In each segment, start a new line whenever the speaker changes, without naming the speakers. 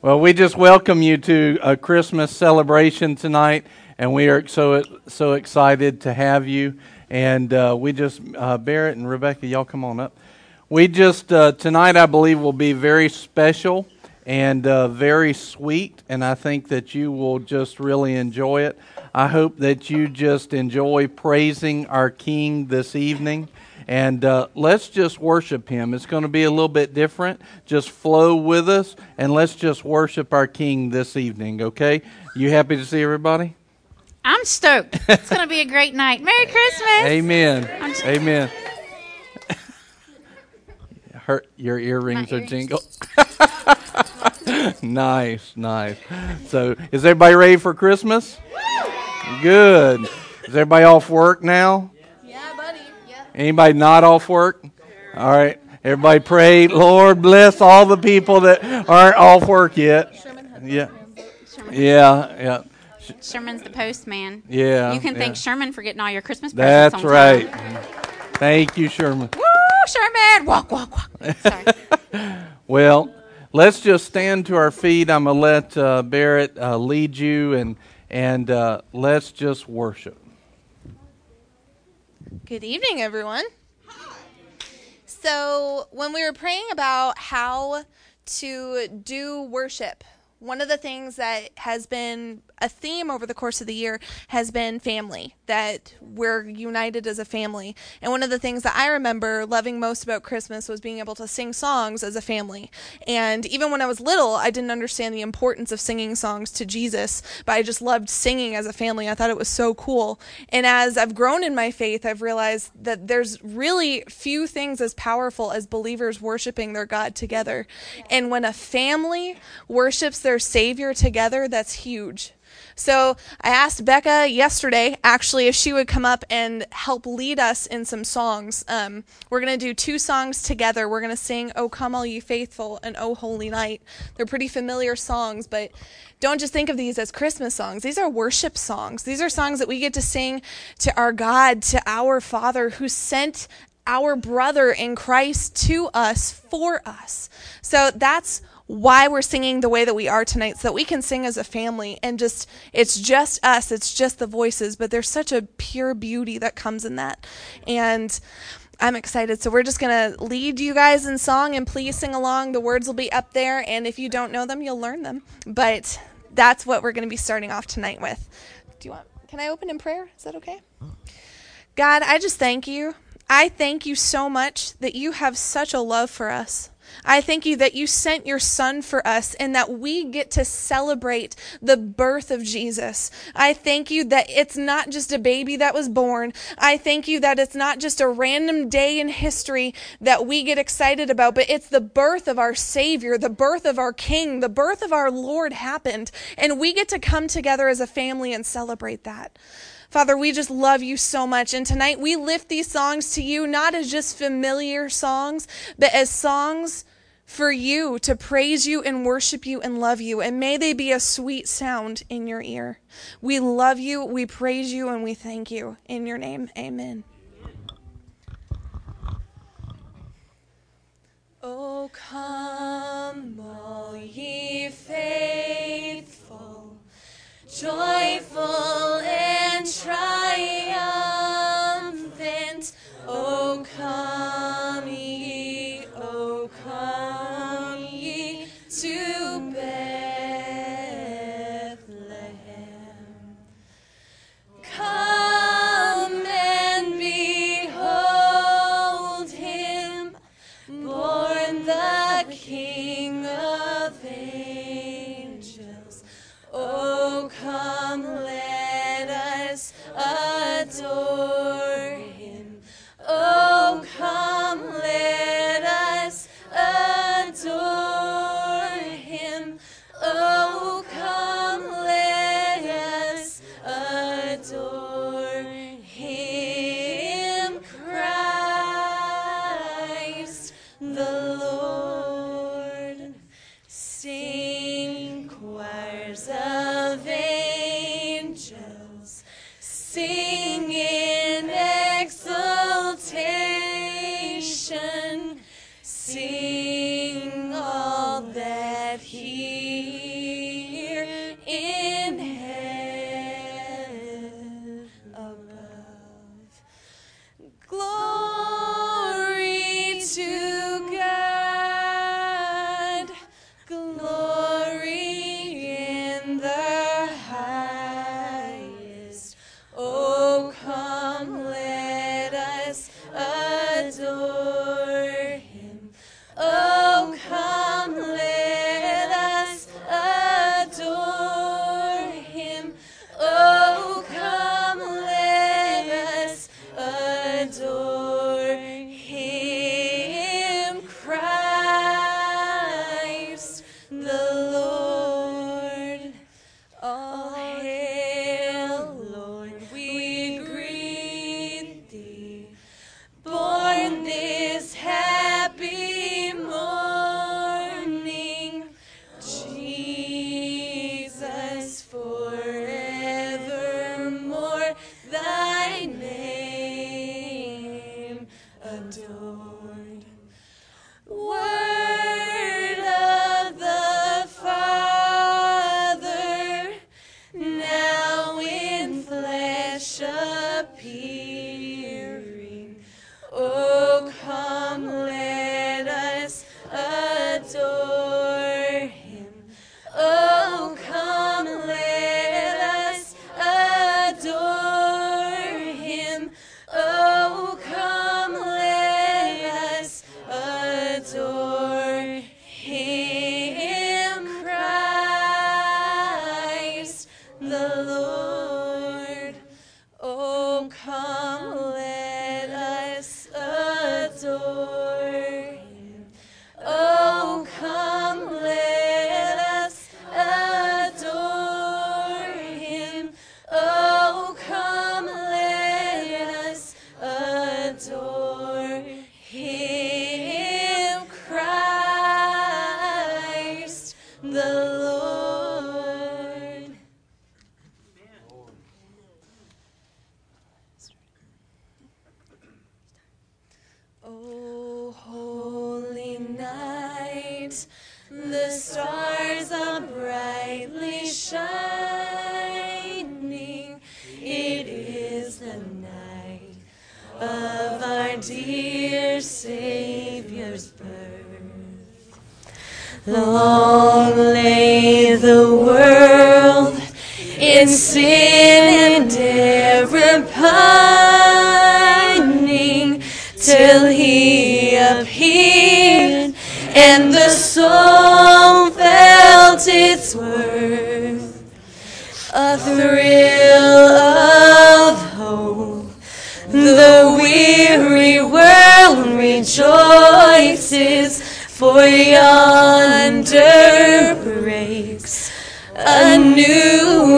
Well, we just welcome you to a Christmas celebration tonight, and we are so so excited to have you. And uh, we just uh, Barrett and Rebecca, y'all come on up. We just uh, tonight, I believe, will be very special and uh, very sweet, and I think that you will just really enjoy it. I hope that you just enjoy praising our King this evening. And uh, let's just worship him. It's going to be a little bit different. Just flow with us and let's just worship our King this evening, okay? You happy to see everybody?
I'm stoked. It's going to be a great night. Merry Christmas.
Amen. Amen. Her, your earrings are jingle. nice, nice. So, is everybody ready for Christmas? Good. Is everybody off work now? Anybody not off work? All right. Everybody pray, Lord, bless all the people that aren't off work yet. Yeah. Yeah, yeah.
Sherman's the postman.
Yeah.
You can
yeah.
thank Sherman for getting all your Christmas presents.
That's right. Thank you, Sherman.
Woo, Sherman! Walk, walk, walk. Sorry.
well, let's just stand to our feet. I'm gonna let uh, Barrett uh, lead you, and and uh, let's just worship.
Good evening, everyone. Hi. So, when we were praying about how to do worship, one of the things that has been a theme over the course of the year has been family, that we're united as a family. And one of the things that I remember loving most about Christmas was being able to sing songs as a family. And even when I was little, I didn't understand the importance of singing songs to Jesus, but I just loved singing as a family. I thought it was so cool. And as I've grown in my faith, I've realized that there's really few things as powerful as believers worshiping their God together. And when a family worships their Savior together, that's huge. So I asked Becca yesterday, actually, if she would come up and help lead us in some songs. Um, we're going to do two songs together. We're going to sing "O Come All Ye Faithful" and "O Holy Night." They're pretty familiar songs, but don't just think of these as Christmas songs. These are worship songs. These are songs that we get to sing to our God, to our Father who sent our brother in Christ to us for us. So that's why we're singing the way that we are tonight so that we can sing as a family and just it's just us it's just the voices but there's such a pure beauty that comes in that and I'm excited. So we're just going to lead you guys in song and please sing along. The words will be up there and if you don't know them, you'll learn them. But that's what we're going to be starting off tonight with. Do you want Can I open in prayer? Is that okay? God, I just thank you. I thank you so much that you have such a love for us. I thank you that you sent your son for us and that we get to celebrate the birth of Jesus. I thank you that it's not just a baby that was born. I thank you that it's not just a random day in history that we get excited about, but it's the birth of our Savior, the birth of our King, the birth of our Lord happened. And we get to come together as a family and celebrate that. Father, we just love you so much. And tonight we lift these songs to you, not as just familiar songs, but as songs for you to praise you and worship you and love you. And may they be a sweet sound in your ear. We love you, we praise you, and we thank you. In your name, amen. Oh, come, all ye faithful joyful and triumphant. O come ye, O come ye to Bethlehem.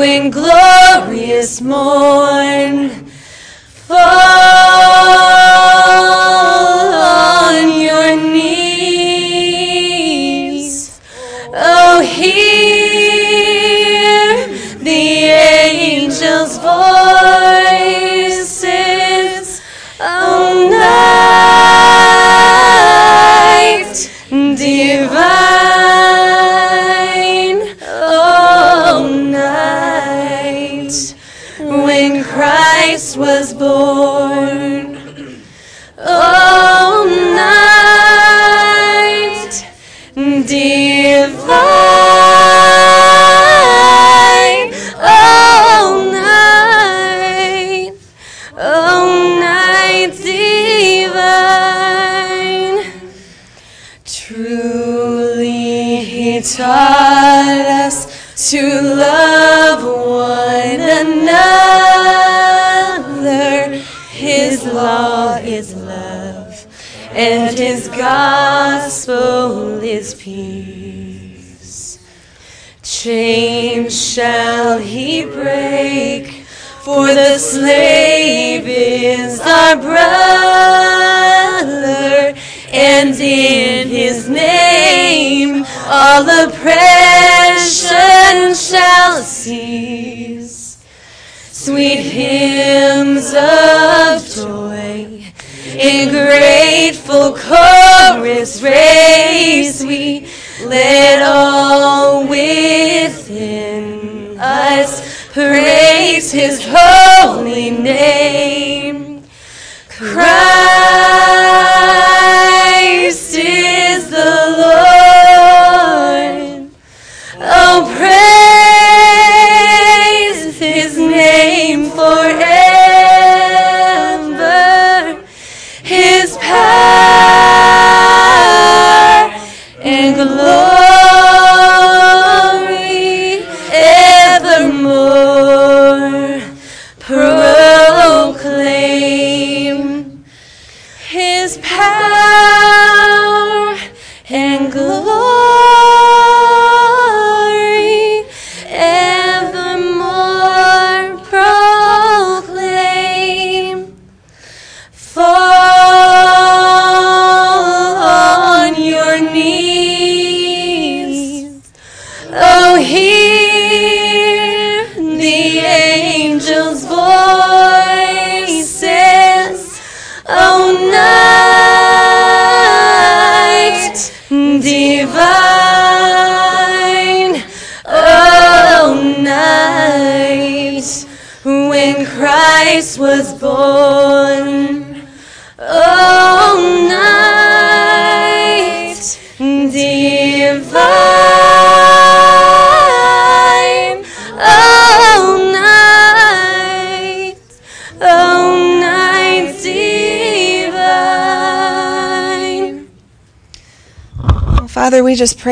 And
glorious morn.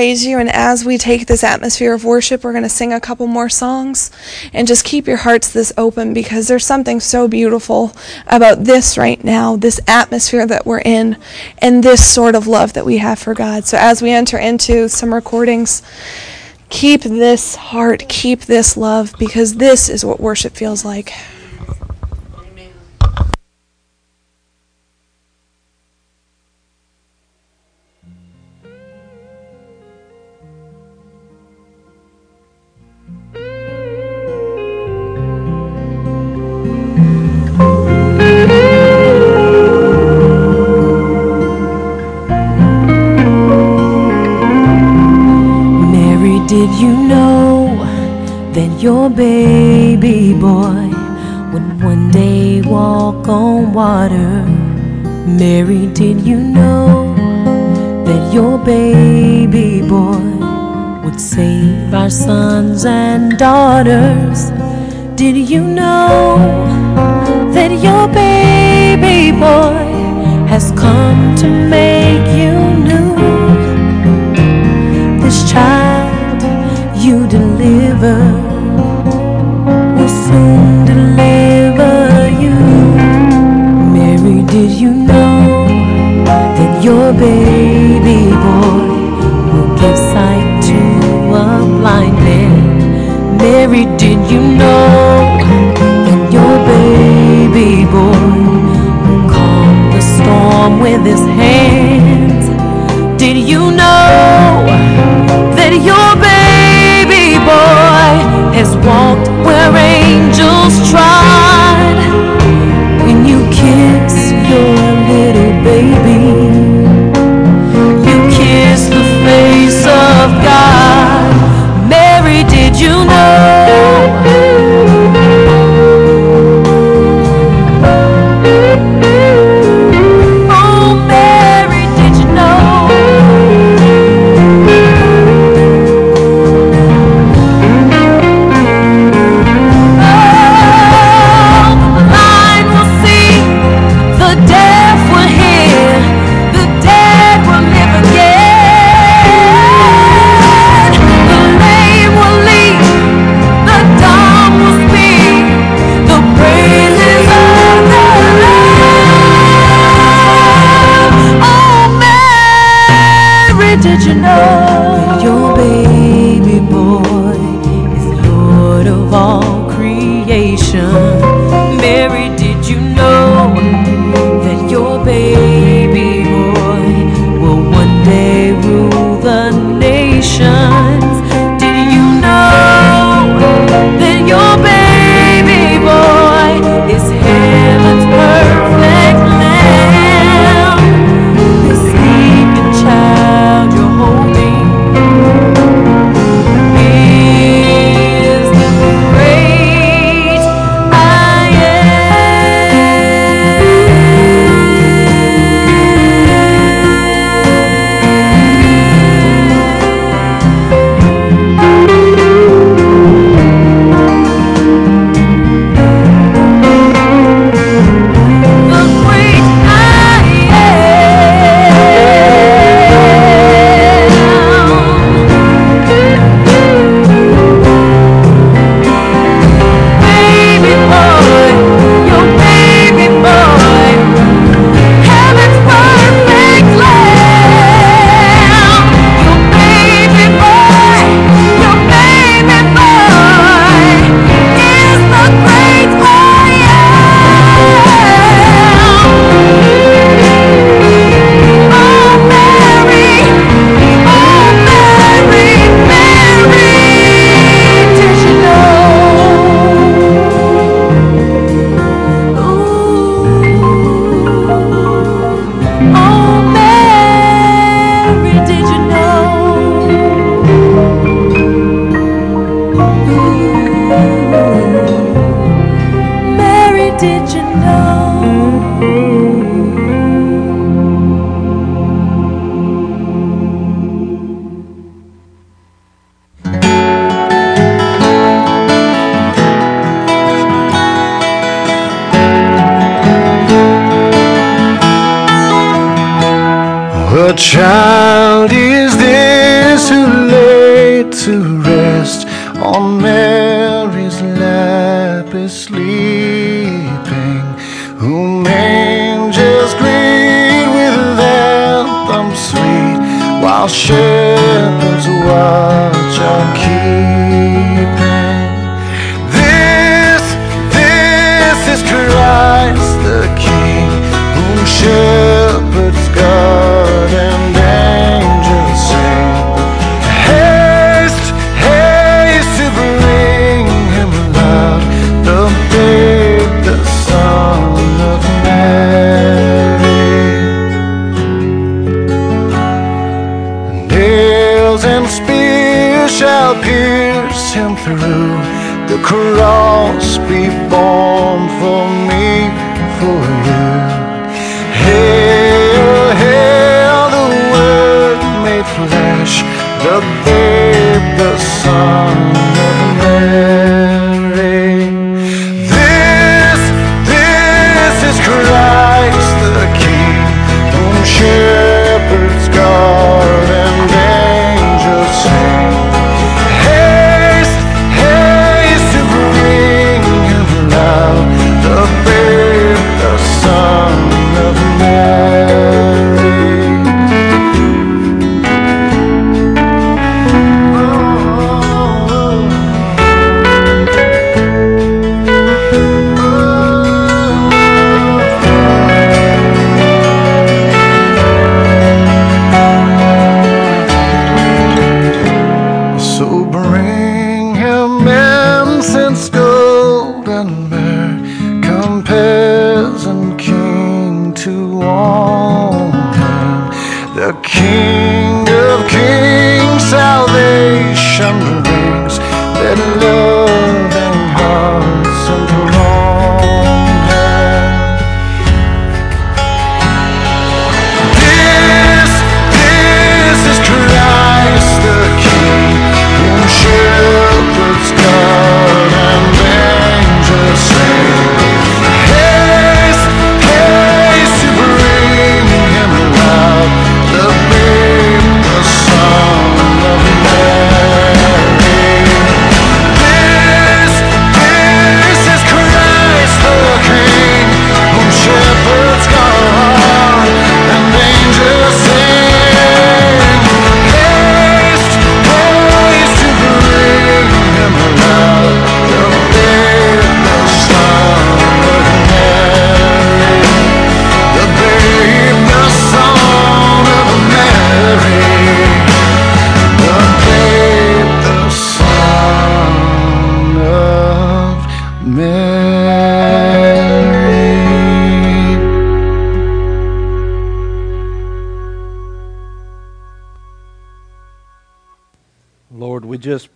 Praise
you. And as we take this atmosphere of worship, we're going to sing a couple more songs. And just keep your hearts this open because there's something so beautiful about this right now, this atmosphere that we're in, and this sort of love that we have for God. So as we enter into some recordings, keep this heart, keep this love because this is what worship feels like.
Did you know that your baby boy would one day walk on water? Mary, did you know that your baby boy would save our sons and daughters? Did you know that your baby boy has come to make you deliver will soon deliver you. Mary, did you know that your baby boy will give sight to a blind man? Mary, did you know that your baby boy will calm the storm with his hands? Did you know that your has walked where angels trod?
Child is this who laid to rest on Mary's lap is sleeping, whom angels greet with anthems sweet, while shepherds watch are keeping. This, this is Christ the King, whom shepherds Cross be born for me, for you. Hail, hail, the Word made flesh, the babe, the Son to the King of Kings. Salvation brings that loving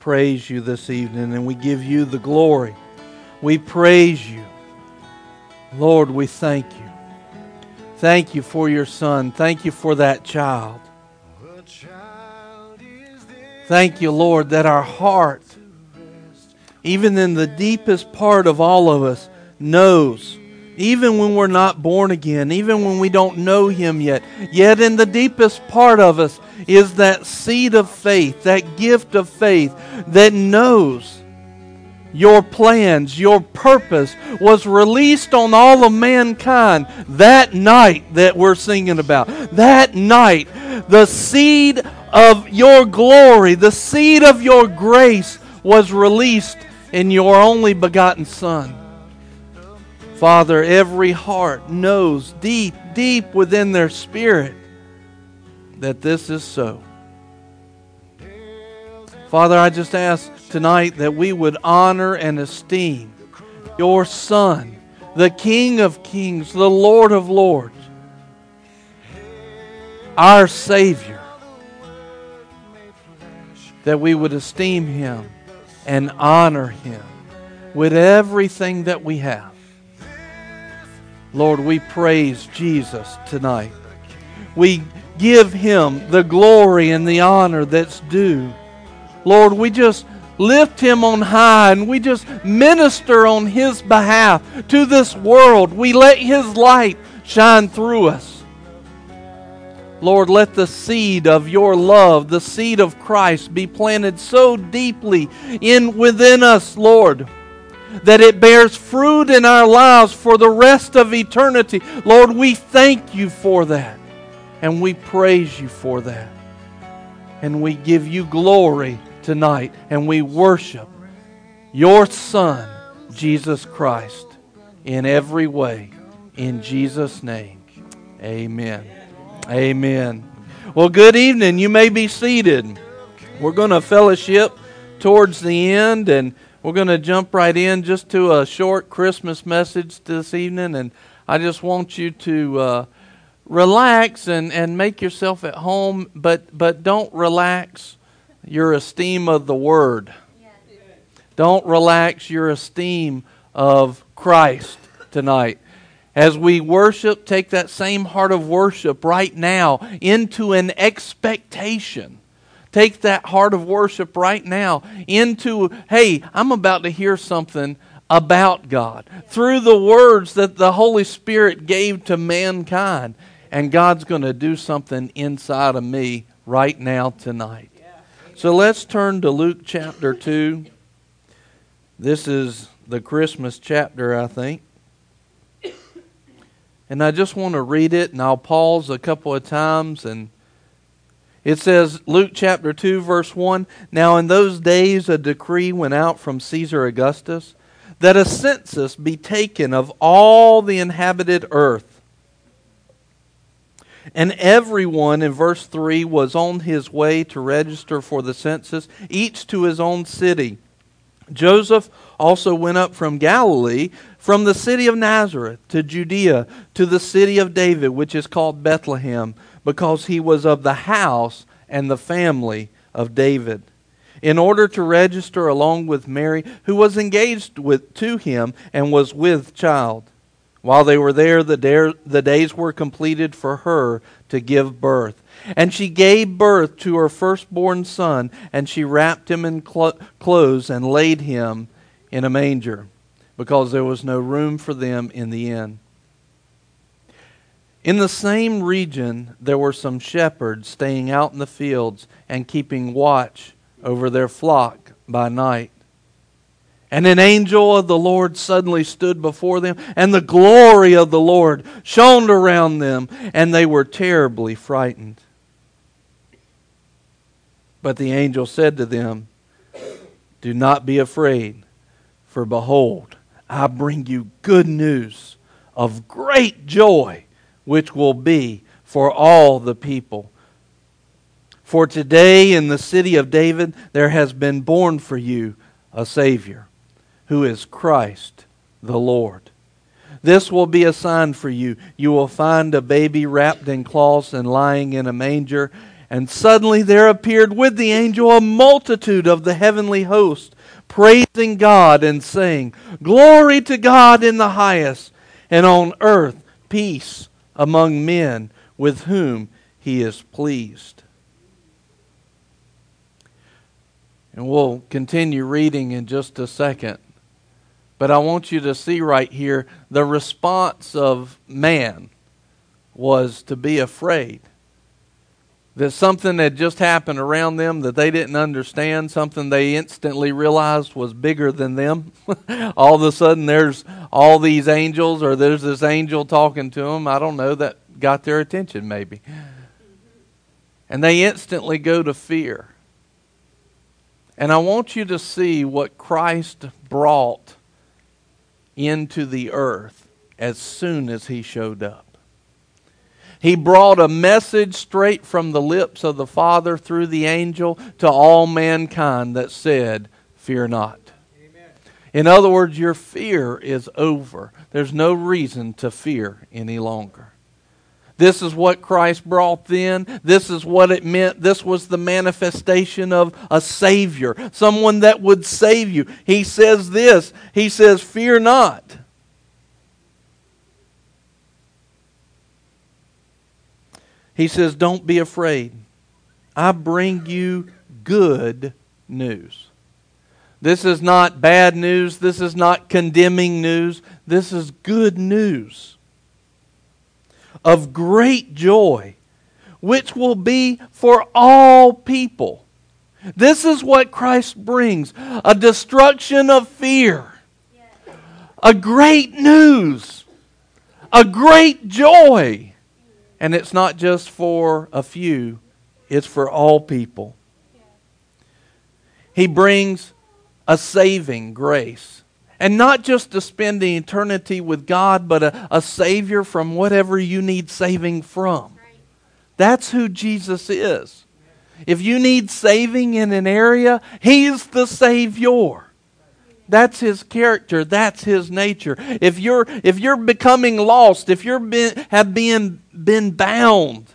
praise you this evening and we give you the glory. We praise you. Lord, we thank you. Thank you for your son. Thank you for that child. Thank you, Lord, that our heart, even in the deepest part of all of us, knows, even when we're not born again, even when we don't know Him yet, yet in the deepest part of us is that seed of faith, that gift of faith that knows your plans, your purpose was released on all of mankind that night that we're singing about. That night, the seed of your glory, the seed of your grace was released in your only begotten Son. Father, every heart knows deep, deep within their spirit that this is so. Father, I just ask tonight that we would honor and esteem your Son, the King of Kings, the Lord of Lords, our Savior, that we would esteem Him and honor Him with everything that we have. Lord, we praise Jesus tonight. We give Him the glory and the honor that's due. Lord, we just lift him on high and we just minister on his behalf to this world. We let his light shine through us. Lord, let the seed of your love, the seed of Christ, be planted so deeply in within us, Lord, that it bears fruit in our lives for the rest of eternity. Lord, we thank you for that. And we praise you for that. And we give you glory tonight. And we worship your Son, Jesus Christ, in every way. In Jesus' name, amen. Amen. Well, good evening. You may be seated. We're going to fellowship towards the end, and we're going to jump right in just to a short Christmas message this evening. And I just want you to uh, relax and, and make yourself at home, but, but don't relax your esteem of the Word. Don't relax your esteem of Christ tonight. As we worship, take that same heart of worship right now into an expectation. Take that heart of worship right now into, hey, I'm about to hear something about God through the words that the Holy Spirit gave to mankind. And God's going to do something inside of me right now tonight. So let's turn to Luke chapter 2. This is the Christmas chapter, I think. And I just want to read it, and I'll pause a couple of times. And it says, Luke chapter 2, verse 1 Now in those days a decree went out from Caesar Augustus that a census be taken of all the inhabited earth. And everyone, in verse 3, was on his way to register for the census, each to his own city. Joseph also went up from Galilee, from the city of Nazareth to Judea, to the city of David, which is called Bethlehem, because he was of the house and the family of David, in order to register along with Mary, who was engaged with, to him and was with child. While they were there, the, dare, the days were completed for her to give birth. And she gave birth to her firstborn son, and she wrapped him in clo- clothes and laid him in a manger, because there was no room for them in the inn. In the same region, there were some shepherds staying out in the fields and keeping watch over their flock by night. And an angel of the Lord suddenly stood before them, and the glory of the Lord shone around them, and they were terribly frightened. But the angel said to them, Do not be afraid, for behold, I bring you good news of great joy, which will be for all the people. For today in the city of David there has been born for you a Savior, who is Christ the Lord. This will be a sign for you. You will find a baby wrapped in cloths and lying in a manger. And suddenly there appeared with the angel a multitude of the heavenly host, praising God and saying, Glory to God in the highest, and on earth peace among men with whom he is pleased. And we'll continue reading in just a second. But I want you to see right here the response of man was to be afraid. That something had just happened around them that they didn't understand, something they instantly realized was bigger than them. all of a sudden, there's all these angels, or there's this angel talking to them. I don't know, that got their attention maybe. And they instantly go to fear. And I want you to see what Christ brought into the earth as soon as he showed up. He brought a message straight from the lips of the Father through the angel to all mankind that said, Fear not. Amen. In other words, your fear is over. There's no reason to fear any longer. This is what Christ brought then. This is what it meant. This was the manifestation of a Savior, someone that would save you. He says this He says, Fear not. He says, Don't be afraid. I bring you good news. This is not bad news. This is not condemning news. This is good news of great joy, which will be for all people. This is what Christ brings a destruction of fear, a great news, a great joy. And it's not just for a few, it's for all people. He brings a saving grace. And not just to spend the eternity with God, but a, a Savior from whatever you need saving from. That's who Jesus is. If you need saving in an area, He's the Savior. That's his character. That's his nature. If you're if you're becoming lost, if you're been, have been been bound,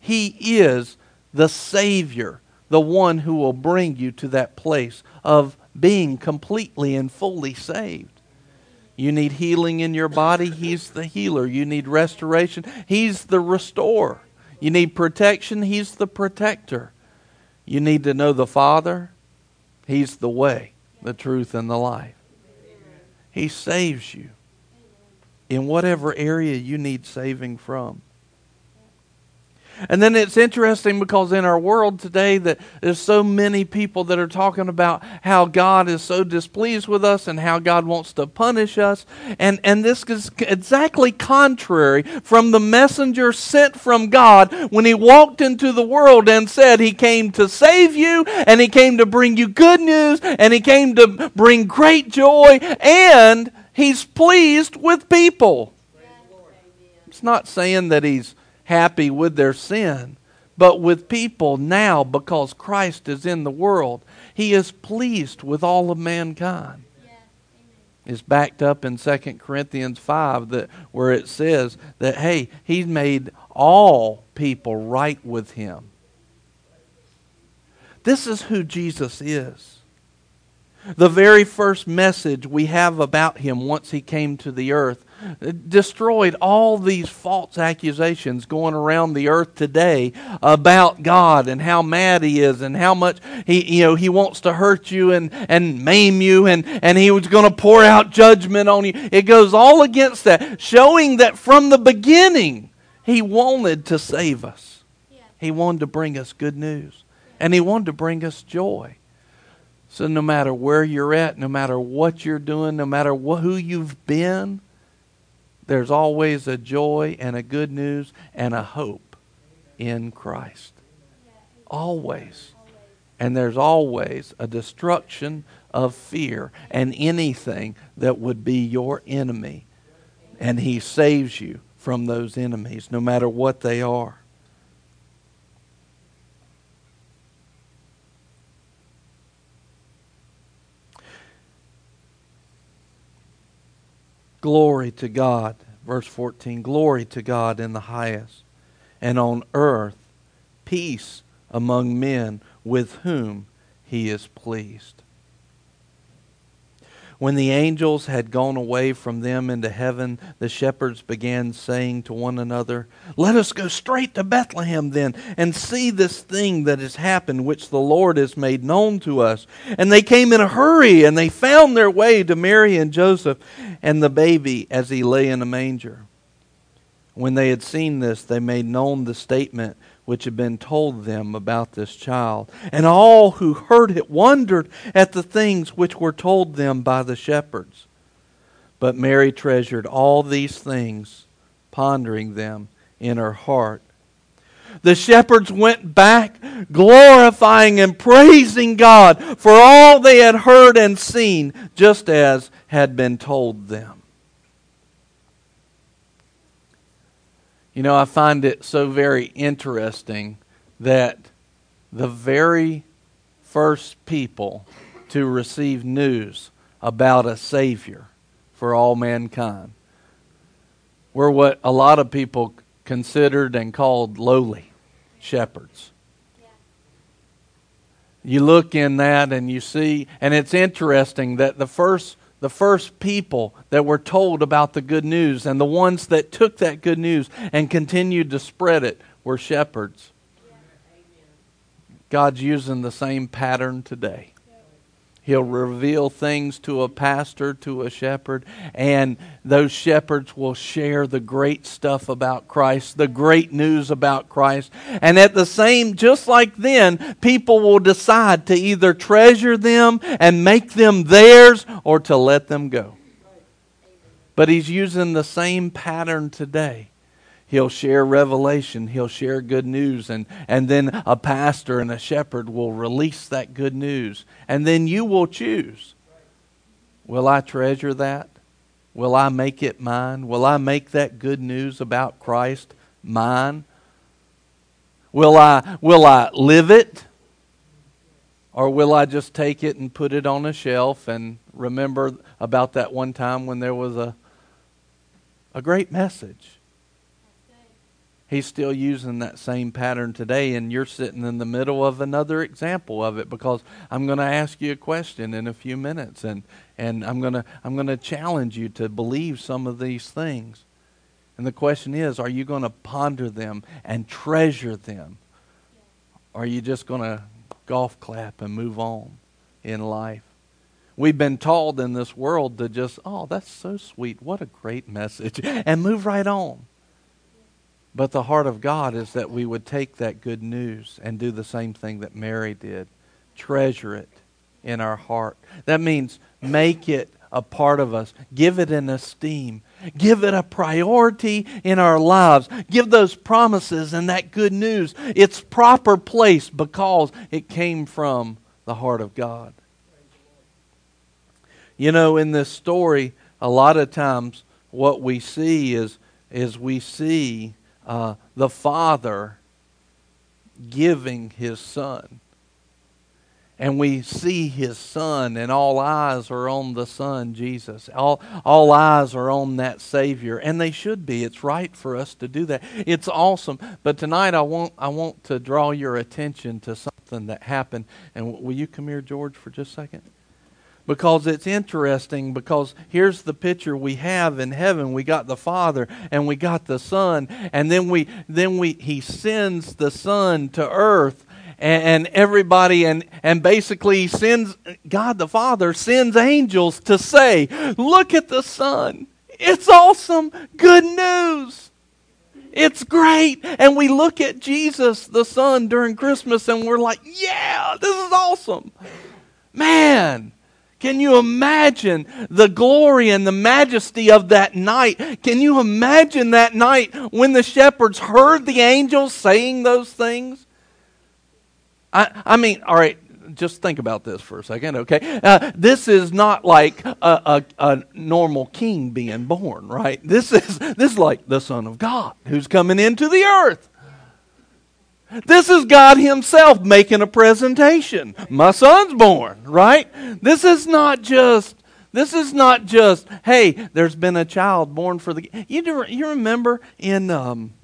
he is the Savior, the one who will bring you to that place of being completely and fully saved. You need healing in your body, He's the healer. You need restoration, He's the restorer. You need protection, He's the protector. You need to know the Father, He's the way, the truth, and the life. He saves you in whatever area you need saving from. And then it's interesting because in our world today that there's so many people that are talking about how God is so displeased with us and how God wants to punish us. And, and this is exactly contrary from the messenger sent from God when he walked into the world and said he came to save you and he came to bring you good news and he came to bring great joy and he's pleased with people. It's not saying that he's happy with their sin, but with people now because Christ is in the world. He is pleased with all of mankind. It's backed up in 2 Corinthians 5 that where it says that hey, he's made all people right with him. This is who Jesus is. The very first message we have about him once he came to the earth uh, destroyed all these false accusations going around the earth today about God and how mad he is and how much he you know he wants to hurt you and and maim you and and he was going to pour out judgment on you. It goes all against that showing that from the beginning he wanted to save us. He wanted to bring us good news and he wanted to bring us joy so no matter where you're at no matter what you're doing no matter wh- who you've been there's always a joy and a good news and a hope in Christ. Always. And there's always a destruction of fear and anything that would be your enemy. And He saves you from those enemies, no matter what they are. Glory to God. Verse 14 Glory to God in the highest, and on earth peace among men with whom he is pleased. When the angels had gone away from them into heaven, the shepherds began saying to one another, Let us go straight to Bethlehem then, and see this thing that has happened, which the Lord has made known to us. And they came in a hurry, and they found their way to Mary and Joseph and the baby as he lay in a manger. When they had seen this, they made known the statement which had been told them about this child. And all who heard it wondered at the things which were told them by the shepherds. But Mary treasured all these things, pondering them in her heart. The shepherds went back, glorifying and praising God for all they had heard and seen, just as had been told them. You know, I find it so very interesting that the very first people to receive news about a Savior for all mankind were what a lot of people considered and called lowly shepherds. You look in that and you see, and it's interesting that the first the first people that were told about the good news and the ones that took that good news and continued to spread it were shepherds. God's using the same pattern today. He'll reveal things to a pastor, to a shepherd, and those shepherds will share the great stuff about Christ, the great news about Christ. And at the same, just like then, people will decide to either treasure them and make them theirs or to let them go. But he's using the same pattern today. He'll share revelation, he'll share good news, and, and then a pastor and a shepherd will release that good news. And then you will choose Will I treasure that? Will I make it mine? Will I make that good news about Christ mine? Will I, will I live it? Or will I just take it and put it on a shelf and remember about that one time when there was a, a great message? He's still using that same pattern today, and you're sitting in the middle of another example of it because I'm going to ask you a question in a few minutes, and, and I'm going to I'm going to challenge you to believe some of these things. And the question is, are you going to ponder them and treasure them? Or are you just going to golf clap and move on in life? We've been told in this world to just, oh, that's so sweet. What a great message. And move right on. But the heart of God is that we would take that good news and do the same thing that Mary did treasure it in our heart. That means make it a part of us, give it an esteem, give it a priority in our lives, give those promises and that good news its proper place because it came from the heart of God. You know, in this story, a lot of times what we see is, is we see uh, the Father giving His Son. And we see His Son, and all eyes are on the Son, Jesus. All, all eyes are on that Savior, and they should be. It's right for us to do that. It's awesome. But tonight, I want, I want to draw your attention to something that happened. And will you come here, George, for just a second? Because it's interesting because here's the picture we have in heaven we got the father and we got the son and then we then we he sends the son to earth and, and everybody and and basically sends god the father sends angels to say look at the son it's awesome good news it's great. And we look at Jesus, the Son, during Christmas and we're like, yeah, this is awesome. Man, can you imagine the glory and the majesty of that night? Can you imagine that night when the shepherds heard the angels saying those things? I, I mean, all right, just think about this for a second, okay? Uh, this is not like a, a, a, normal king being born, right? This is, this is like the Son of God who's coming into the earth. This is God Himself making a presentation. My son's born, right? This is not just. This is not just. Hey, there's been a child born for the. You do, you remember in um,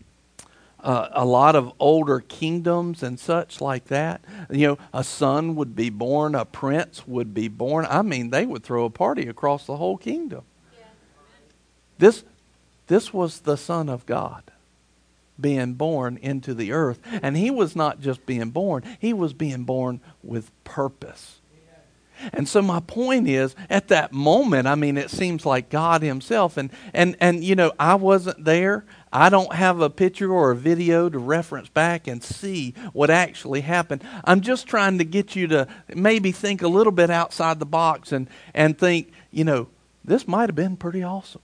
uh, a lot of older kingdoms and such like that. You know, a son would be born, a prince would be born. I mean, they would throw a party across the whole kingdom. This, this was the Son of God being born into the earth. And he was not just being born, he was being born with purpose. And so my point is, at that moment, I mean, it seems like God Himself, and and and you know, I wasn't there. I don't have a picture or a video to reference back and see what actually happened. I'm just trying to get you to maybe think a little bit outside the box and and think, you know, this might have been pretty awesome.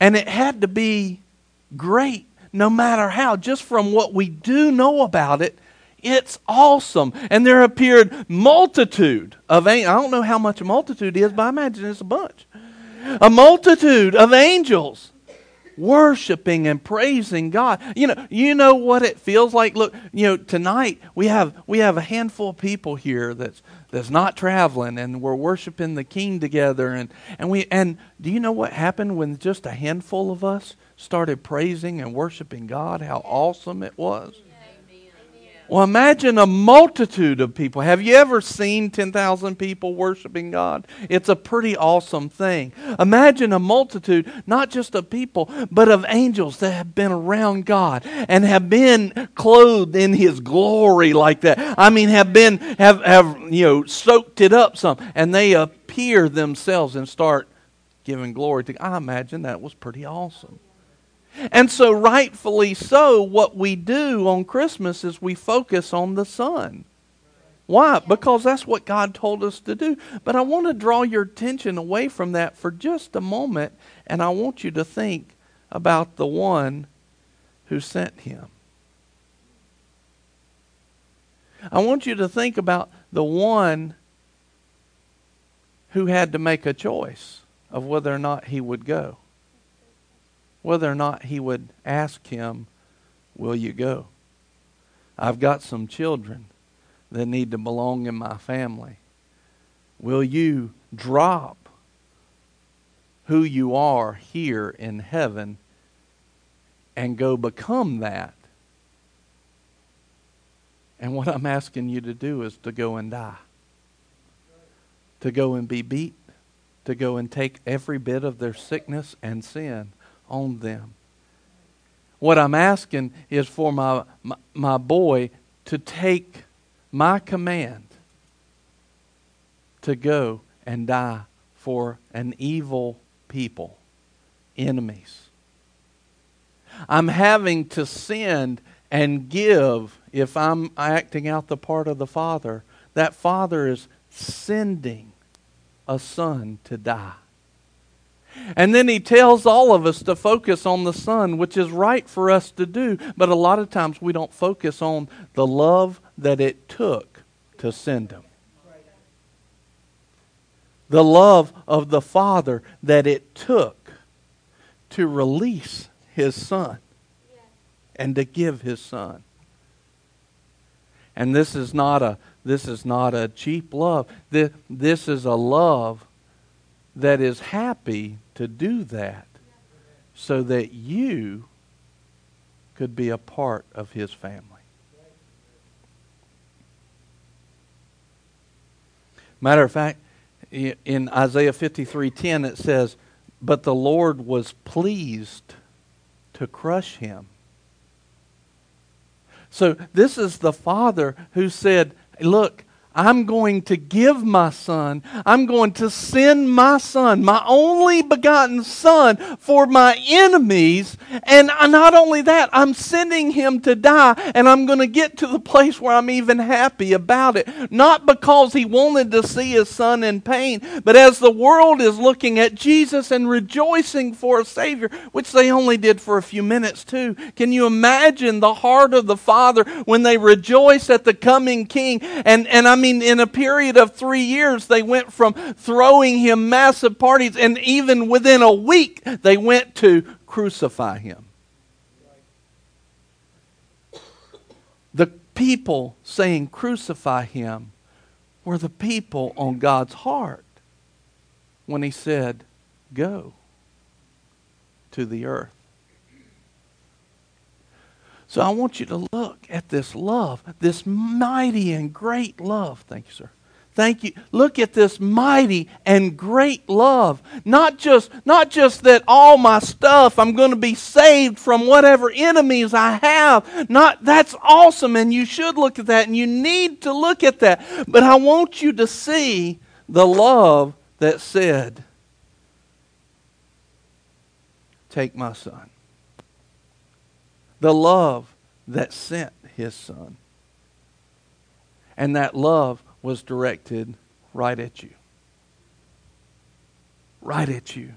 And it had to be great no matter how. Just from what we do know about it, it's awesome. And there appeared multitude of angels. I don't know how much a multitude is, but I imagine it's a bunch. A multitude of angels worshiping and praising God. You know, you know what it feels like. Look, you know, tonight we have we have a handful of people here that's that's not traveling and we're worshiping the king together and and we and do you know what happened when just a handful of us started praising and worshiping God, how awesome it was. Well, imagine a multitude of people. Have you ever seen 10,000 people worshiping God? It's a pretty awesome thing. Imagine a multitude, not just of people, but of angels that have been around God and have been clothed in His glory like that. I mean, have been, have, have, you know, soaked it up some, and they appear themselves and start giving glory to I imagine that was pretty awesome. And so, rightfully so, what we do on Christmas is we focus on the Son. Why? Because that's what God told us to do. But I want to draw your attention away from that for just a moment, and I want you to think about the one who sent him. I want you to think about the one who had to make a choice of whether or not he would go whether or not he would ask him, Will you go? I've got some children that need to belong in my family. Will you drop who you are here in heaven and go become that? And what I'm asking you to do is to go and die, to go and be beat, to go and take every bit of their sickness and sin on them. What I'm asking is for my, my, my boy to take my command to go and die for an evil people, enemies. I'm having to send and give if I'm acting out the part of the Father. That Father is sending a son to die. And then he tells all of us to focus on the Son, which is right for us to do. But a lot of times we don't focus on the love that it took to send him. The love of the Father that it took to release his Son and to give his Son. And this is not a this is not a cheap love. This, this is a love that is happy to do that so that you could be a part of his family. Matter of fact, in Isaiah 53:10 it says, "But the Lord was pleased to crush him." So this is the father who said, "Look, I'm going to give my son. I'm going to send my son, my only begotten son, for my enemies. And not only that, I'm sending him to die, and I'm going to get to the place where I'm even happy about it. Not because he wanted to see his son in pain, but as the world is looking at Jesus and rejoicing for a Savior, which they only did for a few minutes too. Can you imagine the heart of the Father when they rejoice at the coming King? And, and I'm mean, in a period of three years, they went from throwing him massive parties, and even within a week, they went to crucify him. The people saying, Crucify him, were the people on God's heart when he said, Go to the earth. So I want you to look at this love, this mighty and great love. Thank you, sir. Thank you. Look at this mighty and great love. Not just, not just that all my stuff, I'm going to be saved from whatever enemies I have. Not, that's awesome and you should look at that and you need to look at that. But I want you to see the love that said, Take my son the love that sent his son. And that love was directed right at you. Right at you.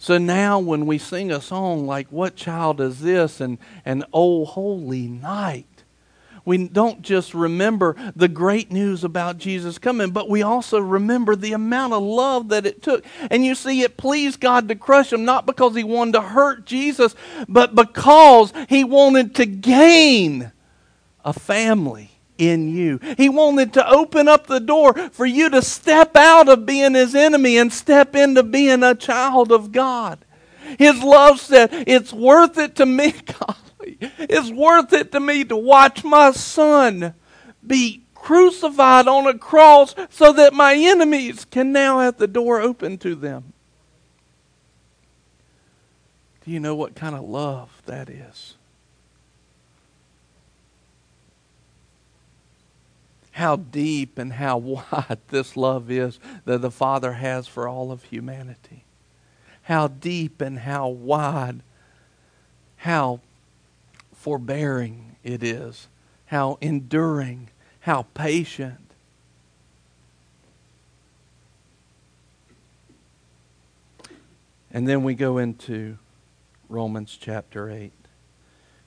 So now when we sing a song like What Child Is This and, and Oh Holy Night, we don't just remember the great news about Jesus coming, but we also remember the amount of love that it took. And you see, it pleased God to crush him, not because he wanted to hurt Jesus, but because he wanted to gain a family in you. He wanted to open up the door for you to step out of being his enemy and step into being a child of God. His love said, It's worth it to me, God It's worth it to me to watch my son be crucified on a cross so that my enemies can now have the door open to them. Do you know what kind of love that is? How deep and how wide this love is that the Father has for all of humanity. How deep and how wide, how forbearing it is, how enduring, how patient. And then we go into Romans chapter 8.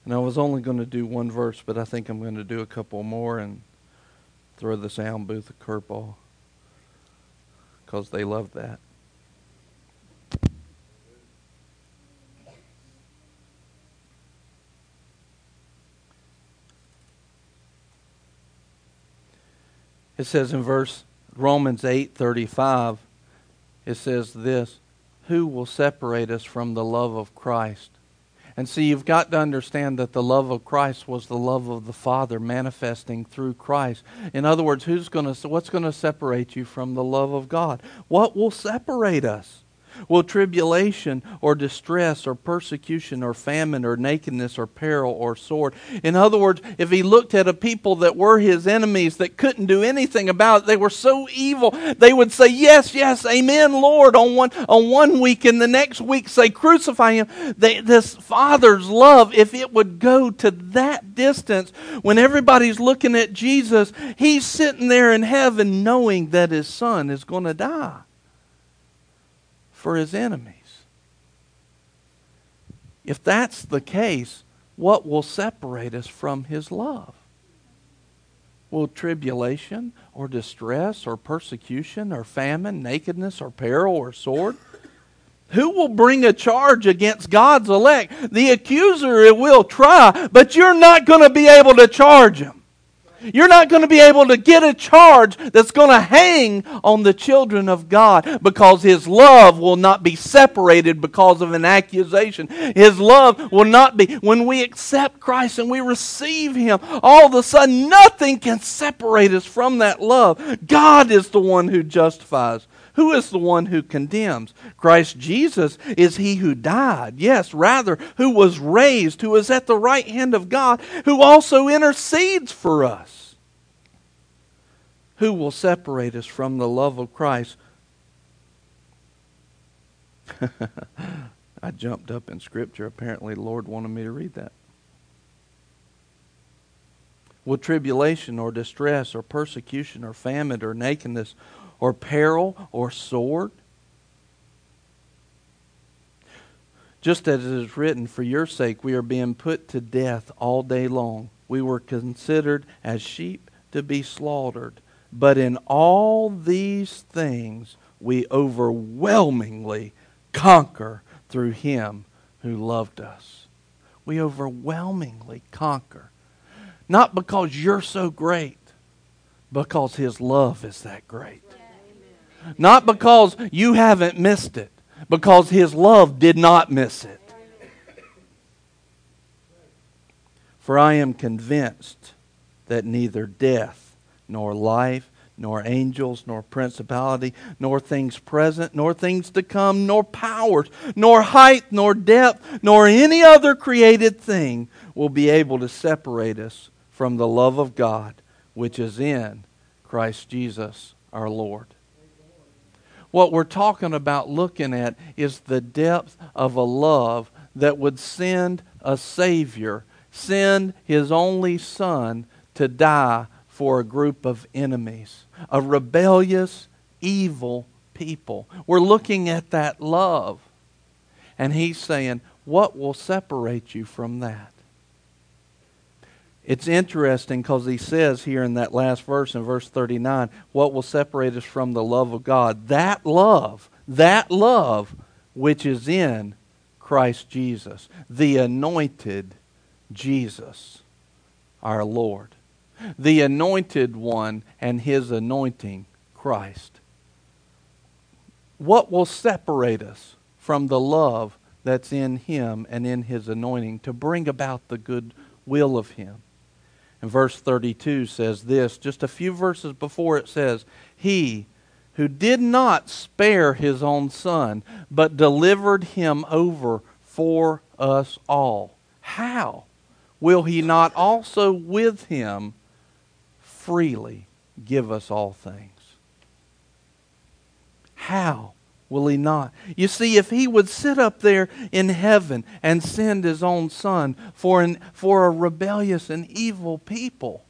And I was only going to do one verse, but I think I'm going to do a couple more and throw the sound booth a curveball because they love that. It says in verse Romans 8:35 it says this, who will separate us from the love of Christ? And see, you've got to understand that the love of Christ was the love of the Father manifesting through Christ. In other words, who's going to what's going to separate you from the love of God? What will separate us? Will tribulation or distress or persecution or famine or nakedness or peril or sword? In other words, if he looked at a people that were his enemies that couldn't do anything about it, they were so evil, they would say, Yes, yes, amen, Lord, on one, on one week, and the next week say, Crucify him. They, this Father's love, if it would go to that distance, when everybody's looking at Jesus, he's sitting there in heaven knowing that his son is going to die for his enemies. If that's the case, what will separate us from his love? Will tribulation or distress or persecution or famine, nakedness or peril or sword? Who will bring a charge against God's elect? The accuser will try, but you're not going to be able to charge him. You're not going to be able to get a charge that's going to hang on the children of God because His love will not be separated because of an accusation. His love will not be, when we accept Christ and we receive Him, all of a sudden nothing can separate us from that love. God is the one who justifies. Who is the one who condemns? Christ Jesus is he who died. Yes, rather, who was raised, who is at the right hand of God, who also intercedes for us. Who will separate us from the love of Christ? I jumped up in Scripture. Apparently, the Lord wanted me to read that. Will tribulation or distress or persecution or famine or nakedness or peril or sword? Just as it is written, for your sake we are being put to death all day long. We were considered as sheep to be slaughtered. But in all these things we overwhelmingly conquer through him who loved us. We overwhelmingly conquer. Not because you're so great, because his love is that great. Not because you haven't missed it, because His love did not miss it. For I am convinced that neither death, nor life, nor angels, nor principality, nor things present, nor things to come, nor powers, nor height, nor depth, nor any other created thing will be able to separate us from the love of God which is in Christ Jesus our Lord. What we're talking about looking at is the depth of a love that would send a Savior, send His only Son to die for a group of enemies, a rebellious, evil people. We're looking at that love. And He's saying, What will separate you from that? It's interesting because he says here in that last verse, in verse 39, what will separate us from the love of God? That love, that love which is in Christ Jesus, the anointed Jesus, our Lord. The anointed one and his anointing, Christ. What will separate us from the love that's in him and in his anointing to bring about the good will of him. And verse 32 says this, just a few verses before it says, He who did not spare his own son, but delivered him over for us all. How will he not also with him freely give us all things? How will he not? You see, if he would sit up there in heaven and send his own son for, an, for a rebellious and evil people,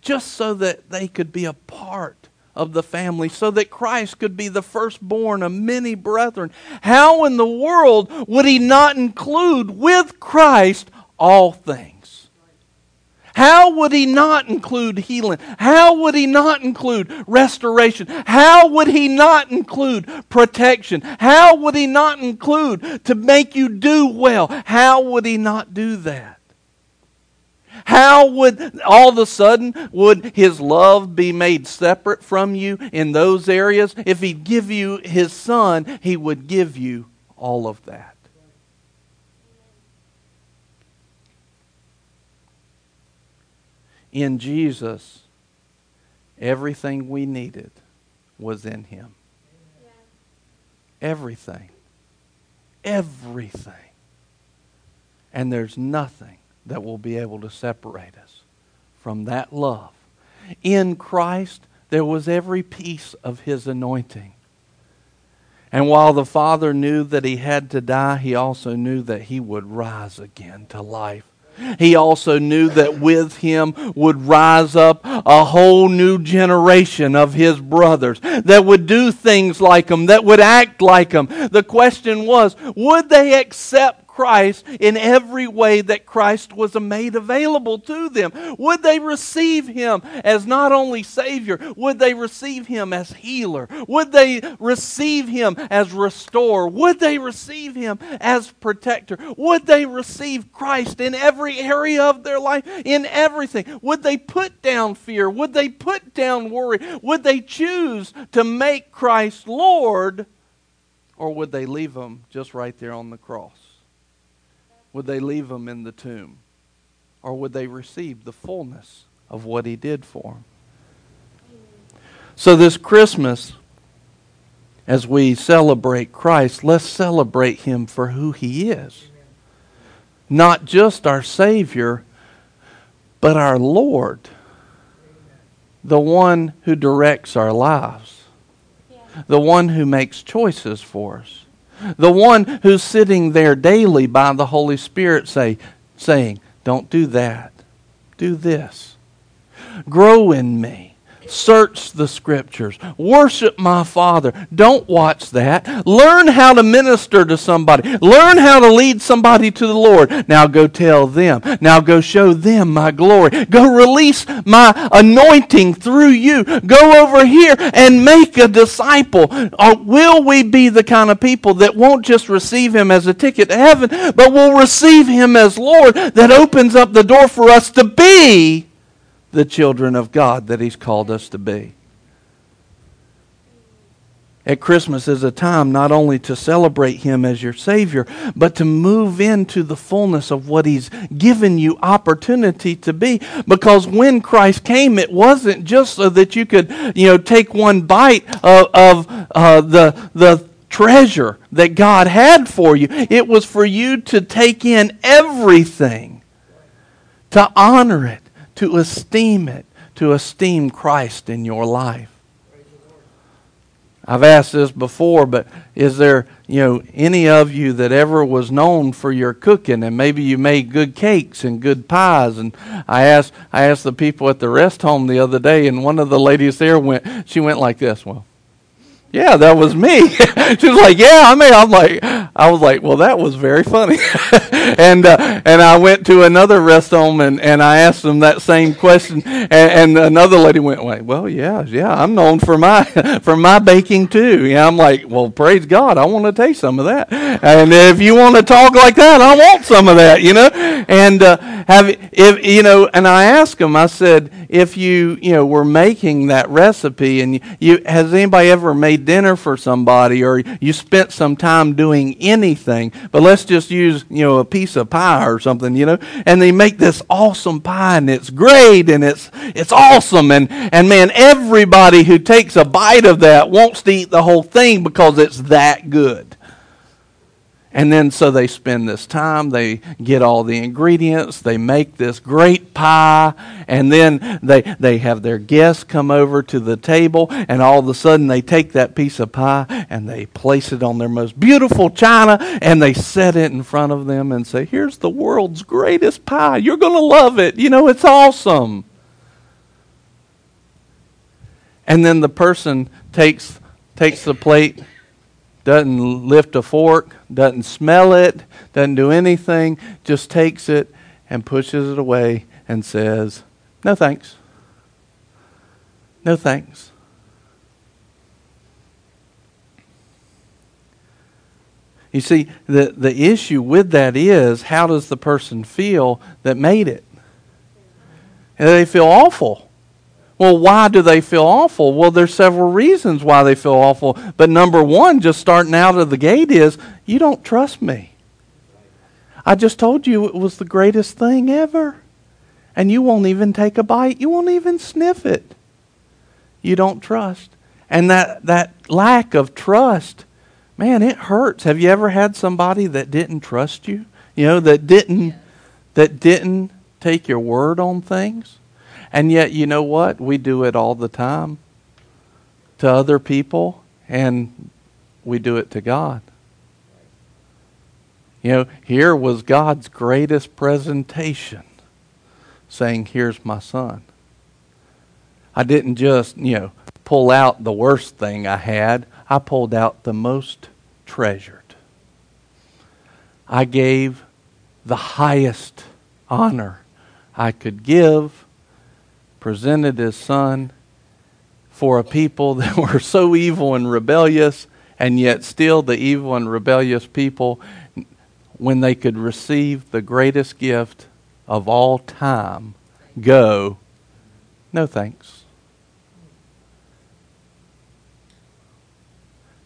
just so that they could be a part of the family, so that Christ could be the firstborn of many brethren, how in the world would he not include with Christ all things? How would he not include healing? How would he not include restoration? How would he not include protection? How would he not include to make you do well? How would he not do that? How would all of a sudden would his love be made separate from you in those areas? If he'd give you his son, he would give you all of that. In Jesus, everything we needed was in Him. Everything. Everything. And there's nothing that will be able to separate us from that love. In Christ, there was every piece of His anointing. And while the Father knew that He had to die, He also knew that He would rise again to life he also knew that with him would rise up a whole new generation of his brothers that would do things like him, that would act like him. The question was, would they accept Christ in every way that Christ was made available to them? Would they receive him as not only Savior, would they receive him as healer? Would they receive him as restorer? Would they receive him as protector? Would they receive Christ in every area of their life, in everything? Would they put down fear? Would they put down worry? Would they choose to make Christ Lord? Or would they leave him just right there on the cross? Would they leave him in the tomb? Or would they receive the fullness of what he did for them? So, this Christmas, as we celebrate Christ, let's celebrate him for who he is. Not just our Savior, but our Lord, the one who directs our lives, the one who makes choices for us the one who's sitting there daily by the Holy Spirit say, saying, Don't do that. Do this. Grow in me. Search the scriptures. Worship my Father. Don't watch that. Learn how to minister to somebody. Learn how to lead somebody to the Lord. Now go tell them. Now go show them my glory. Go release my anointing through you. Go over here and make a disciple. Or will we be the kind of people that won't just receive him as a ticket to heaven, but will receive him as Lord that opens up the door for us to be the children of God that He's called us to be. At Christmas is a time not only to celebrate Him as your Savior, but to move into the fullness of what He's given you opportunity to be. Because when Christ came, it wasn't just so that you could, you know, take one bite of, of uh, the, the treasure that God had for you. It was for you to take in everything, to honor it, to esteem it, to esteem Christ in your life. I've asked this before, but is there, you know, any of you that ever was known for your cooking and maybe you made good cakes and good pies? And I asked, I asked the people at the rest home the other day, and one of the ladies there went, she went like this. Well, yeah, that was me. she was like, yeah, I mean, I'm like, I was like, well, that was very funny. and uh, and I went to another rest home and, and I asked them that same question, and, and another lady went, wait, well, yeah, yeah, I'm known for my for my baking too. Yeah, I'm like, well, praise God, I want to taste some of that. And if you want to talk like that, I want some of that, you know. And uh, have if you know, and I asked them, I said, if you you know were making that recipe, and you, you has anybody ever made dinner for somebody or you spent some time doing anything, but let's just use, you know, a piece of pie or something, you know, and they make this awesome pie and it's great and it's, it's awesome. And, and man, everybody who takes a bite of that wants to eat the whole thing because it's that good. And then so they spend this time, they get all the ingredients, they make this great pie, and then they, they have their guests come over to the table, and all of a sudden they take that piece of pie and they place it on their most beautiful china, and they set it in front of them and say, Here's the world's greatest pie. You're going to love it. You know, it's awesome. And then the person takes, takes the plate doesn't lift a fork, doesn't smell it, doesn't do anything, just takes it and pushes it away and says, No thanks. No thanks. You see, the, the issue with that is how does the person feel that made it? And they feel awful. Well, why do they feel awful? Well, there's several reasons why they feel awful. But number one, just starting out of the gate, is you don't trust me. I just told you it was the greatest thing ever. And you won't even take a bite. You won't even sniff it. You don't trust. And that, that lack of trust, man, it hurts. Have you ever had somebody that didn't trust you? You know, that didn't that didn't take your word on things? And yet, you know what? We do it all the time to other people, and we do it to God. You know, here was God's greatest presentation saying, Here's my son. I didn't just, you know, pull out the worst thing I had, I pulled out the most treasured. I gave the highest honor I could give presented his son for a people that were so evil and rebellious, and yet still the evil and rebellious people, when they could receive the greatest gift of all time, go, no thanks.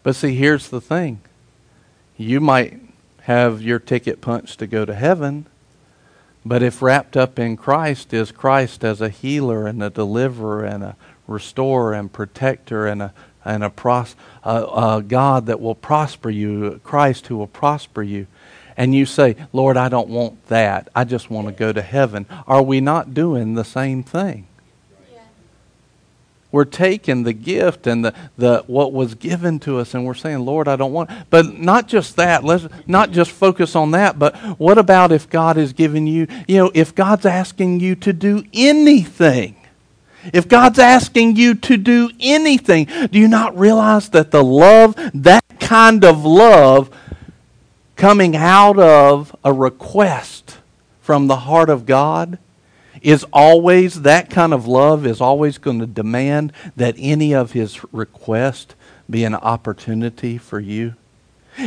But see, here's the thing you might have your ticket punched to go to heaven but if wrapped up in Christ is Christ as a healer and a deliverer and a restorer and protector and a and a, pros, a, a God that will prosper you, Christ who will prosper you, and you say, Lord, I don't want that. I just want to go to heaven. Are we not doing the same thing? We're taking the gift and the, the what was given to us and we're saying lord i don't want but not just that let's not just focus on that but what about if god is giving you you know if god's asking you to do anything? If God's asking you to do anything, do you not realize that the love, that kind of love, coming out of a request from the heart of God, is always, that kind of love is always going to demand that any of his requests be an opportunity for you.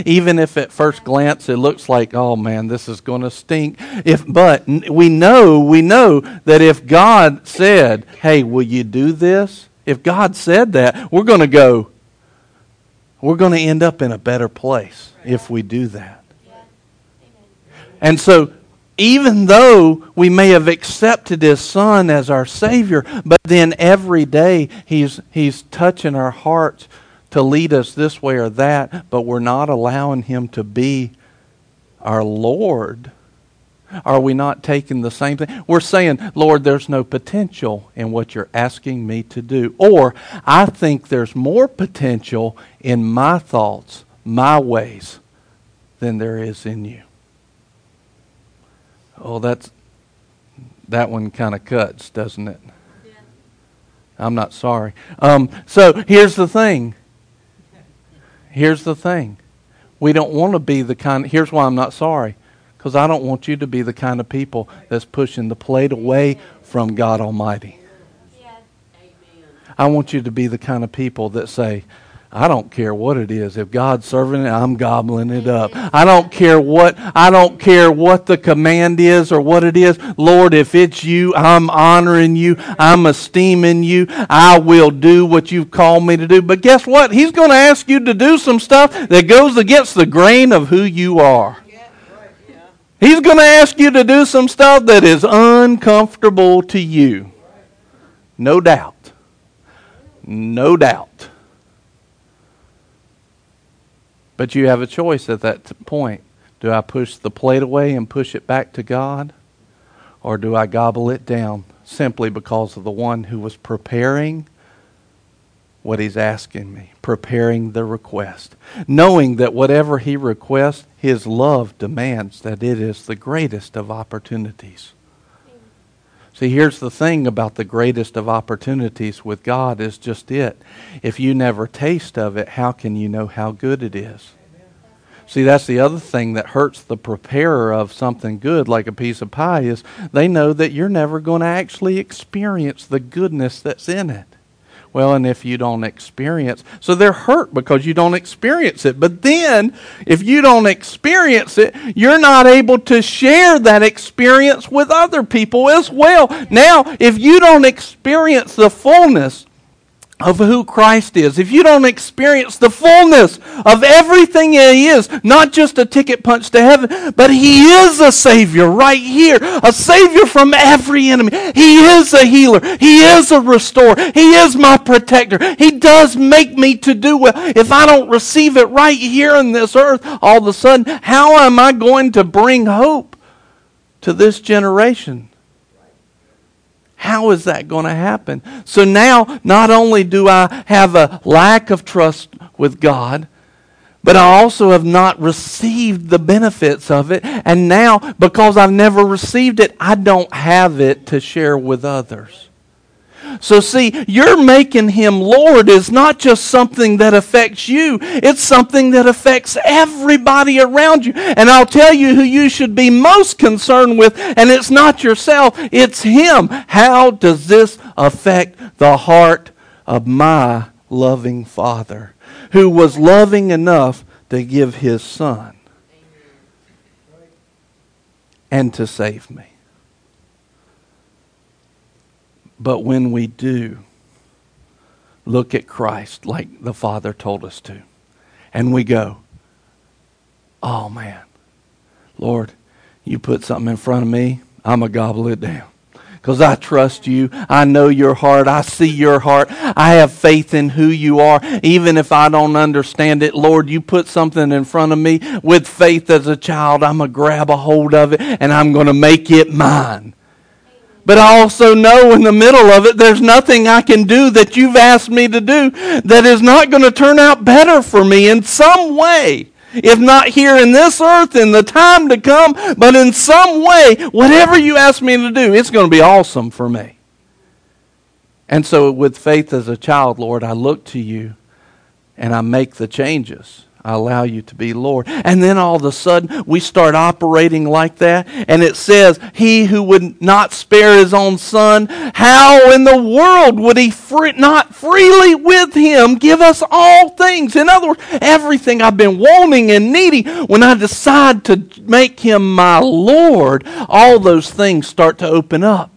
Even if at first glance it looks like, oh man, this is going to stink. If, but we know, we know that if God said, hey, will you do this? If God said that, we're going to go, we're going to end up in a better place if we do that. And so even though we may have accepted his son as our savior but then every day he's he's touching our hearts to lead us this way or that but we're not allowing him to be our lord. Are we not taking the same thing? We're saying lord there's no potential in what you're asking me to do. Or i think there's more potential in my thoughts my ways than there is in you Oh, that's that one kind of cuts, doesn't it? Yeah. I'm not sorry. Um, so here's the thing. Here's the thing. We don't want to be the kind. Here's why I'm not sorry, because I don't want you to be the kind of people that's pushing the plate away from God Almighty. I want you to be the kind of people that say, I don't care what it is. If God's serving it, I'm gobbling it up. I don't care what I don't care what the command is or what it is. Lord, if it's you, I'm honoring you. I'm esteeming you. I will do what you've called me to do. But guess what? He's going to ask you to do some stuff that goes against the grain of who you are. He's going to ask you to do some stuff that is uncomfortable to you. No doubt. No doubt. But you have a choice at that point. Do I push the plate away and push it back to God? Or do I gobble it down simply because of the one who was preparing what he's asking me, preparing the request, knowing that whatever he requests, his love demands that it is the greatest of opportunities. See, here's the thing about the greatest of opportunities with God is just it. If you never taste of it, how can you know how good it is? See, that's the other thing that hurts the preparer of something good, like a piece of pie, is they know that you're never going to actually experience the goodness that's in it. Well, and if you don't experience, so they're hurt because you don't experience it. But then, if you don't experience it, you're not able to share that experience with other people as well. Now, if you don't experience the fullness of who Christ is, if you don't experience the fullness of everything He is, not just a ticket punch to heaven, but He is a Savior right here, a Savior from every enemy. He is a healer. He is a restorer. He is my protector. He does make me to do well. If I don't receive it right here on this earth, all of a sudden, how am I going to bring hope to this generation? How is that going to happen? So now, not only do I have a lack of trust with God, but I also have not received the benefits of it. And now, because I've never received it, I don't have it to share with others. So, see, you're making him Lord is not just something that affects you, it's something that affects everybody around you. And I'll tell you who you should be most concerned with, and it's not yourself, it's him. How does this affect the heart of my loving Father, who was loving enough to give his Son and to save me? But when we do look at Christ like the Father told us to, and we go, oh man, Lord, you put something in front of me, I'm going to gobble it down. Because I trust you. I know your heart. I see your heart. I have faith in who you are. Even if I don't understand it, Lord, you put something in front of me with faith as a child. I'm going to grab a hold of it and I'm going to make it mine. But I also know in the middle of it, there's nothing I can do that you've asked me to do that is not going to turn out better for me in some way. If not here in this earth in the time to come, but in some way, whatever you ask me to do, it's going to be awesome for me. And so, with faith as a child, Lord, I look to you and I make the changes. I allow you to be Lord. And then all of a sudden, we start operating like that. And it says, He who would not spare his own son, how in the world would he not freely with him give us all things? In other words, everything I've been wanting and needing, when I decide to make him my Lord, all those things start to open up.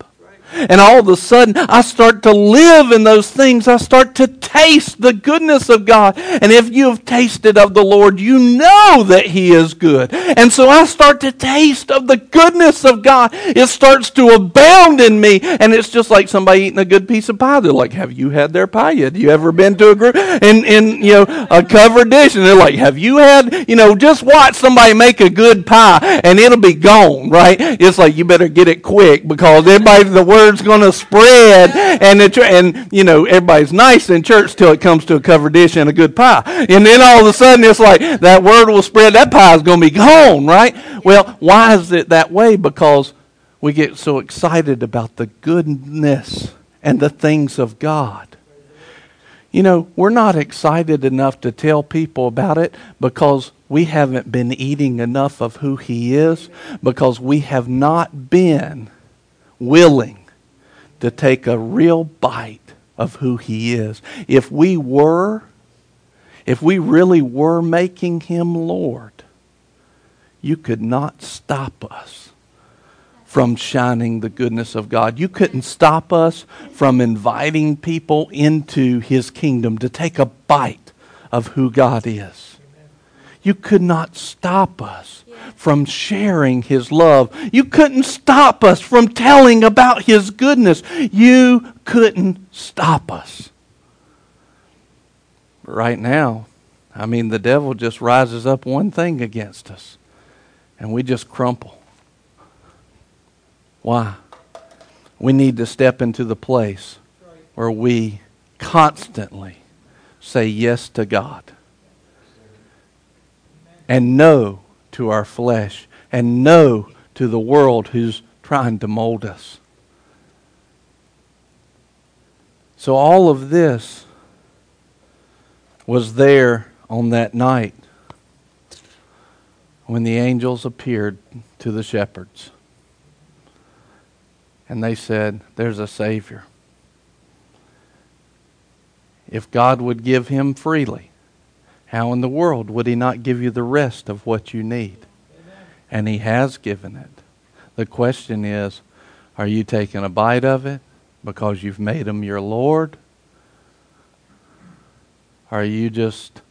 And all of a sudden, I start to live in those things. I start to taste the goodness of God. And if you have tasted of the Lord, you know that He is good. And so I start to taste of the goodness of God. It starts to abound in me. And it's just like somebody eating a good piece of pie. They're like, Have you had their pie yet? Have you ever been to a group in, in you know, a covered dish? And they're like, Have you had, you know, just watch somebody make a good pie and it'll be gone, right? It's like, You better get it quick because everybody, the word's going to spread and it, and you know everybody's nice in church till it comes to a covered dish and a good pie. And then all of a sudden it's like that word will spread that pie is going to be gone right? Well why is it that way? Because we get so excited about the goodness and the things of God. You know, we're not excited enough to tell people about it because we haven't been eating enough of who He is, because we have not been willing to take a real bite of who He is. If we were, if we really were making him Lord, you could not stop us from shining the goodness of God. You couldn't stop us from inviting people into his kingdom to take a bite of who God is. You could not stop us from sharing his love. You couldn't stop us from telling about his goodness. You couldn't stop us. But right now, I mean, the devil just rises up one thing against us, and we just crumple. Why? We need to step into the place where we constantly say yes to God and no to our flesh and no to the world who's trying to mold us. So, all of this was there on that night when the angels appeared to the shepherds. And they said, There's a Savior. If God would give him freely, how in the world would he not give you the rest of what you need? And he has given it. The question is, are you taking a bite of it because you've made him your Lord? Are you just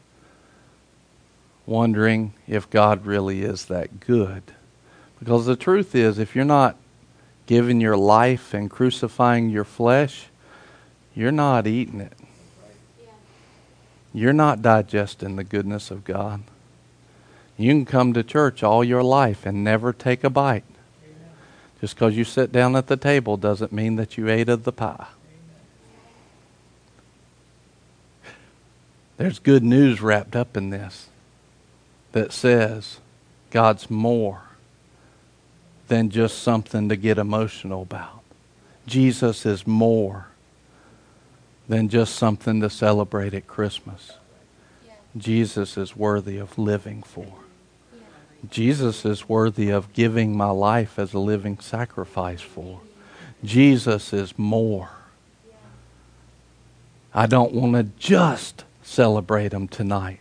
wondering if God really is that good? Because the truth is, if you're not giving your life and crucifying your flesh, you're not eating it. You're not digesting the goodness of God. You can come to church all your life and never take a bite. Just because you sit down at the table doesn't mean that you ate of the pie. There's good news wrapped up in this that says God's more than just something to get emotional about. Jesus is more than just something to celebrate at Christmas. Jesus is worthy of living for. Jesus is worthy of giving my life as a living sacrifice for. Jesus is more. I don't want to just celebrate him tonight.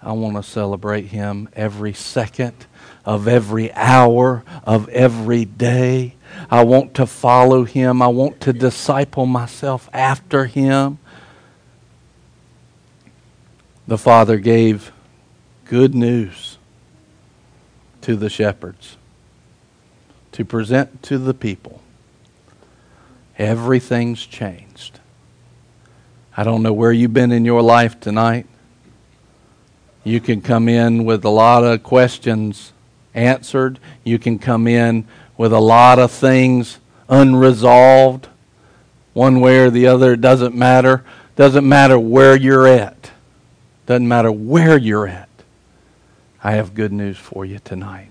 I want to celebrate him every second of every hour of every day. I want to follow him. I want to disciple myself after him. The Father gave good news to the shepherds to present to the people. Everything's changed. I don't know where you've been in your life tonight. You can come in with a lot of questions answered. You can come in with a lot of things unresolved. One way or the other, it doesn't matter. Doesn't matter where you're at. Doesn't matter where you're at. I have good news for you tonight.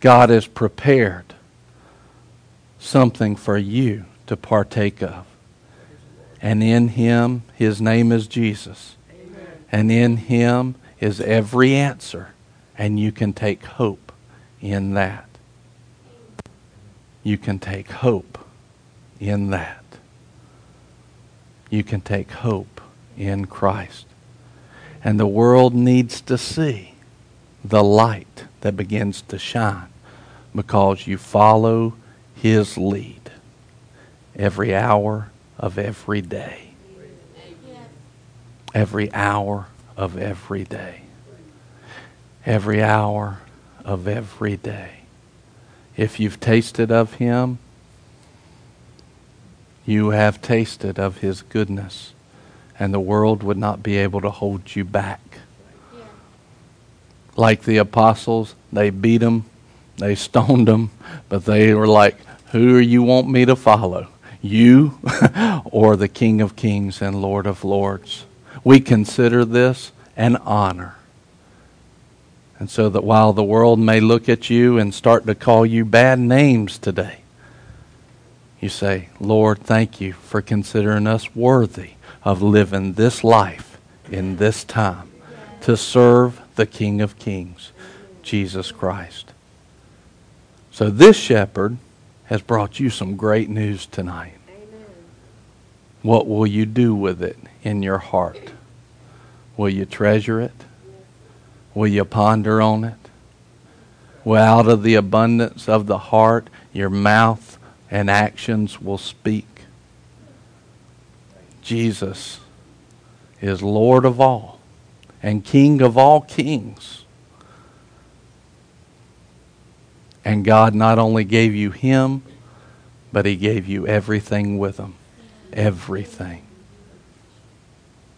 God has prepared something for you to partake of. And in Him, His name is Jesus. And in Him is every answer. And you can take hope in that. You can take hope in that. You can take hope in Christ. And the world needs to see the light that begins to shine because you follow His lead every hour of every day. Every hour of every day. Every hour of every day. If you've tasted of Him, you have tasted of His goodness, and the world would not be able to hold you back. Like the apostles, they beat them, they stoned them, but they were like, Who do you want me to follow? You or the King of Kings and Lord of Lords? We consider this an honor. And so that while the world may look at you and start to call you bad names today, you say, Lord, thank you for considering us worthy of living this life in this time to serve the King of Kings, Jesus Christ. So this shepherd has brought you some great news tonight. What will you do with it in your heart? Will you treasure it? Will you ponder on it? Well, out of the abundance of the heart, your mouth and actions will speak. Jesus is Lord of all and King of all kings. And God not only gave you him, but he gave you everything with him. Everything.